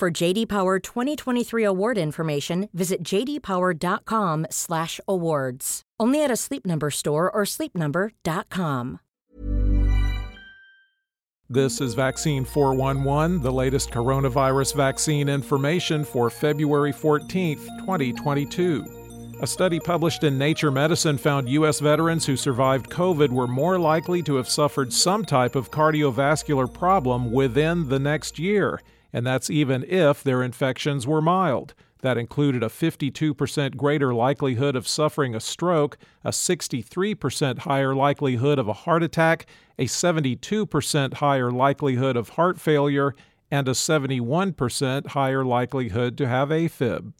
For JD Power 2023 award information, visit jdpower.com/awards. Only at a Sleep Number store or sleepnumber.com. This is Vaccine 411, the latest coronavirus vaccine information for February 14th, 2022. A study published in Nature Medicine found U.S. veterans who survived COVID were more likely to have suffered some type of cardiovascular problem within the next year, and that's even if their infections were mild. That included a 52% greater likelihood of suffering a stroke, a 63% higher likelihood of a heart attack, a 72% higher likelihood of heart failure, and a 71% higher likelihood to have AFib.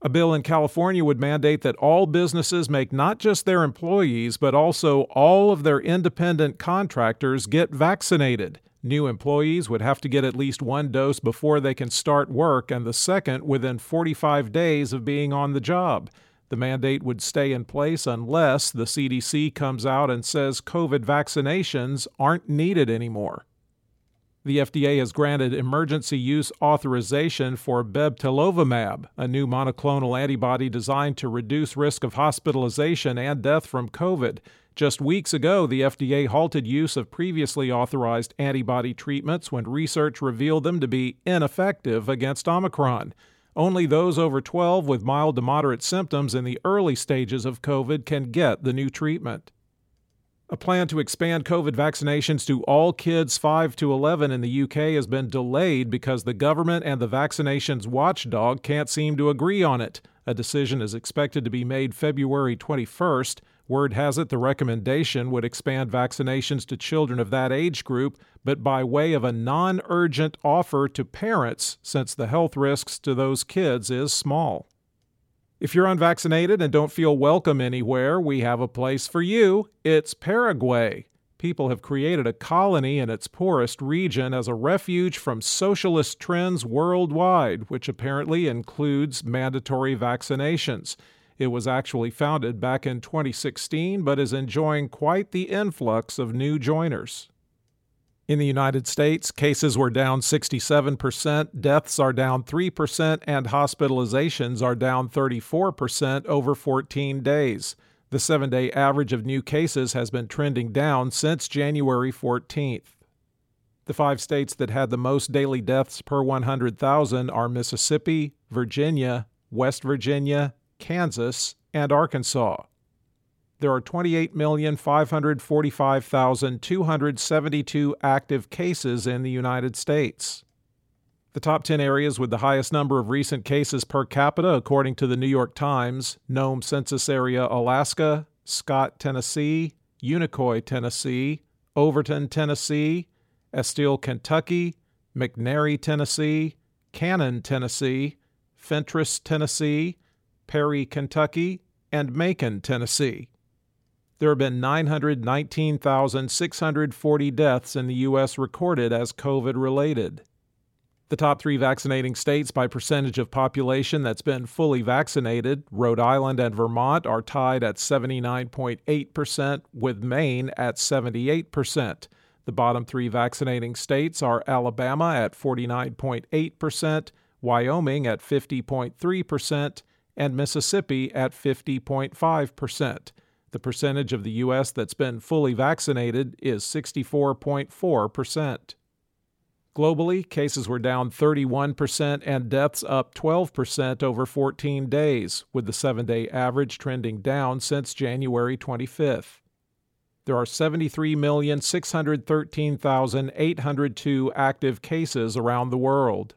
A bill in California would mandate that all businesses make not just their employees, but also all of their independent contractors get vaccinated. New employees would have to get at least one dose before they can start work, and the second within 45 days of being on the job. The mandate would stay in place unless the CDC comes out and says COVID vaccinations aren't needed anymore. The FDA has granted emergency use authorization for bebtelovimab, a new monoclonal antibody designed to reduce risk of hospitalization and death from COVID. Just weeks ago, the FDA halted use of previously authorized antibody treatments when research revealed them to be ineffective against Omicron. Only those over 12 with mild to moderate symptoms in the early stages of COVID can get the new treatment. A plan to expand COVID vaccinations to all kids 5 to 11 in the UK has been delayed because the government and the vaccinations watchdog can't seem to agree on it. A decision is expected to be made February 21st. Word has it the recommendation would expand vaccinations to children of that age group, but by way of a non urgent offer to parents, since the health risks to those kids is small. If you're unvaccinated and don't feel welcome anywhere, we have a place for you. It's Paraguay. People have created a colony in its poorest region as a refuge from socialist trends worldwide, which apparently includes mandatory vaccinations. It was actually founded back in 2016, but is enjoying quite the influx of new joiners. In the United States, cases were down 67%, deaths are down 3%, and hospitalizations are down 34% over 14 days. The seven day average of new cases has been trending down since January 14th. The five states that had the most daily deaths per 100,000 are Mississippi, Virginia, West Virginia, Kansas, and Arkansas there are 28,545,272 active cases in the United States. The top 10 areas with the highest number of recent cases per capita, according to the New York Times Nome Census Area, Alaska, Scott, Tennessee, Unicoi, Tennessee, Overton, Tennessee, Estill, Kentucky, McNairy, Tennessee, Cannon, Tennessee, Fentress, Tennessee, Perry, Kentucky, and Macon, Tennessee there have been 919,640 deaths in the U.S. recorded as COVID related. The top three vaccinating states by percentage of population that's been fully vaccinated, Rhode Island and Vermont, are tied at 79.8%, with Maine at 78%. The bottom three vaccinating states are Alabama at 49.8%, Wyoming at 50.3%, and Mississippi at 50.5%. The percentage of the U.S. that's been fully vaccinated is 64.4%. Globally, cases were down 31% and deaths up 12% over 14 days, with the seven day average trending down since January 25th. There are 73,613,802 active cases around the world.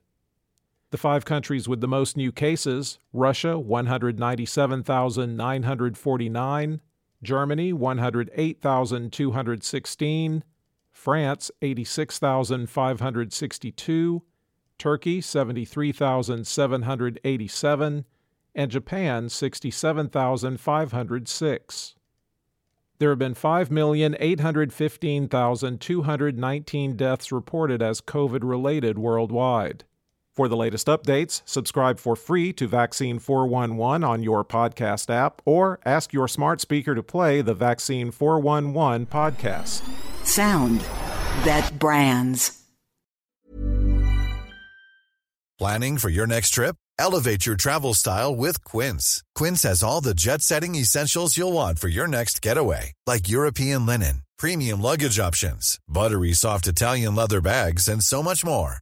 The five countries with the most new cases Russia, 197,949, Germany 108,216, France 86,562, Turkey 73,787, and Japan 67,506. There have been 5,815,219 deaths reported as COVID related worldwide. For the latest updates, subscribe for free to Vaccine 411 on your podcast app or ask your smart speaker to play the Vaccine 411 podcast. Sound that brands. Planning for your next trip? Elevate your travel style with Quince. Quince has all the jet setting essentials you'll want for your next getaway, like European linen, premium luggage options, buttery soft Italian leather bags, and so much more.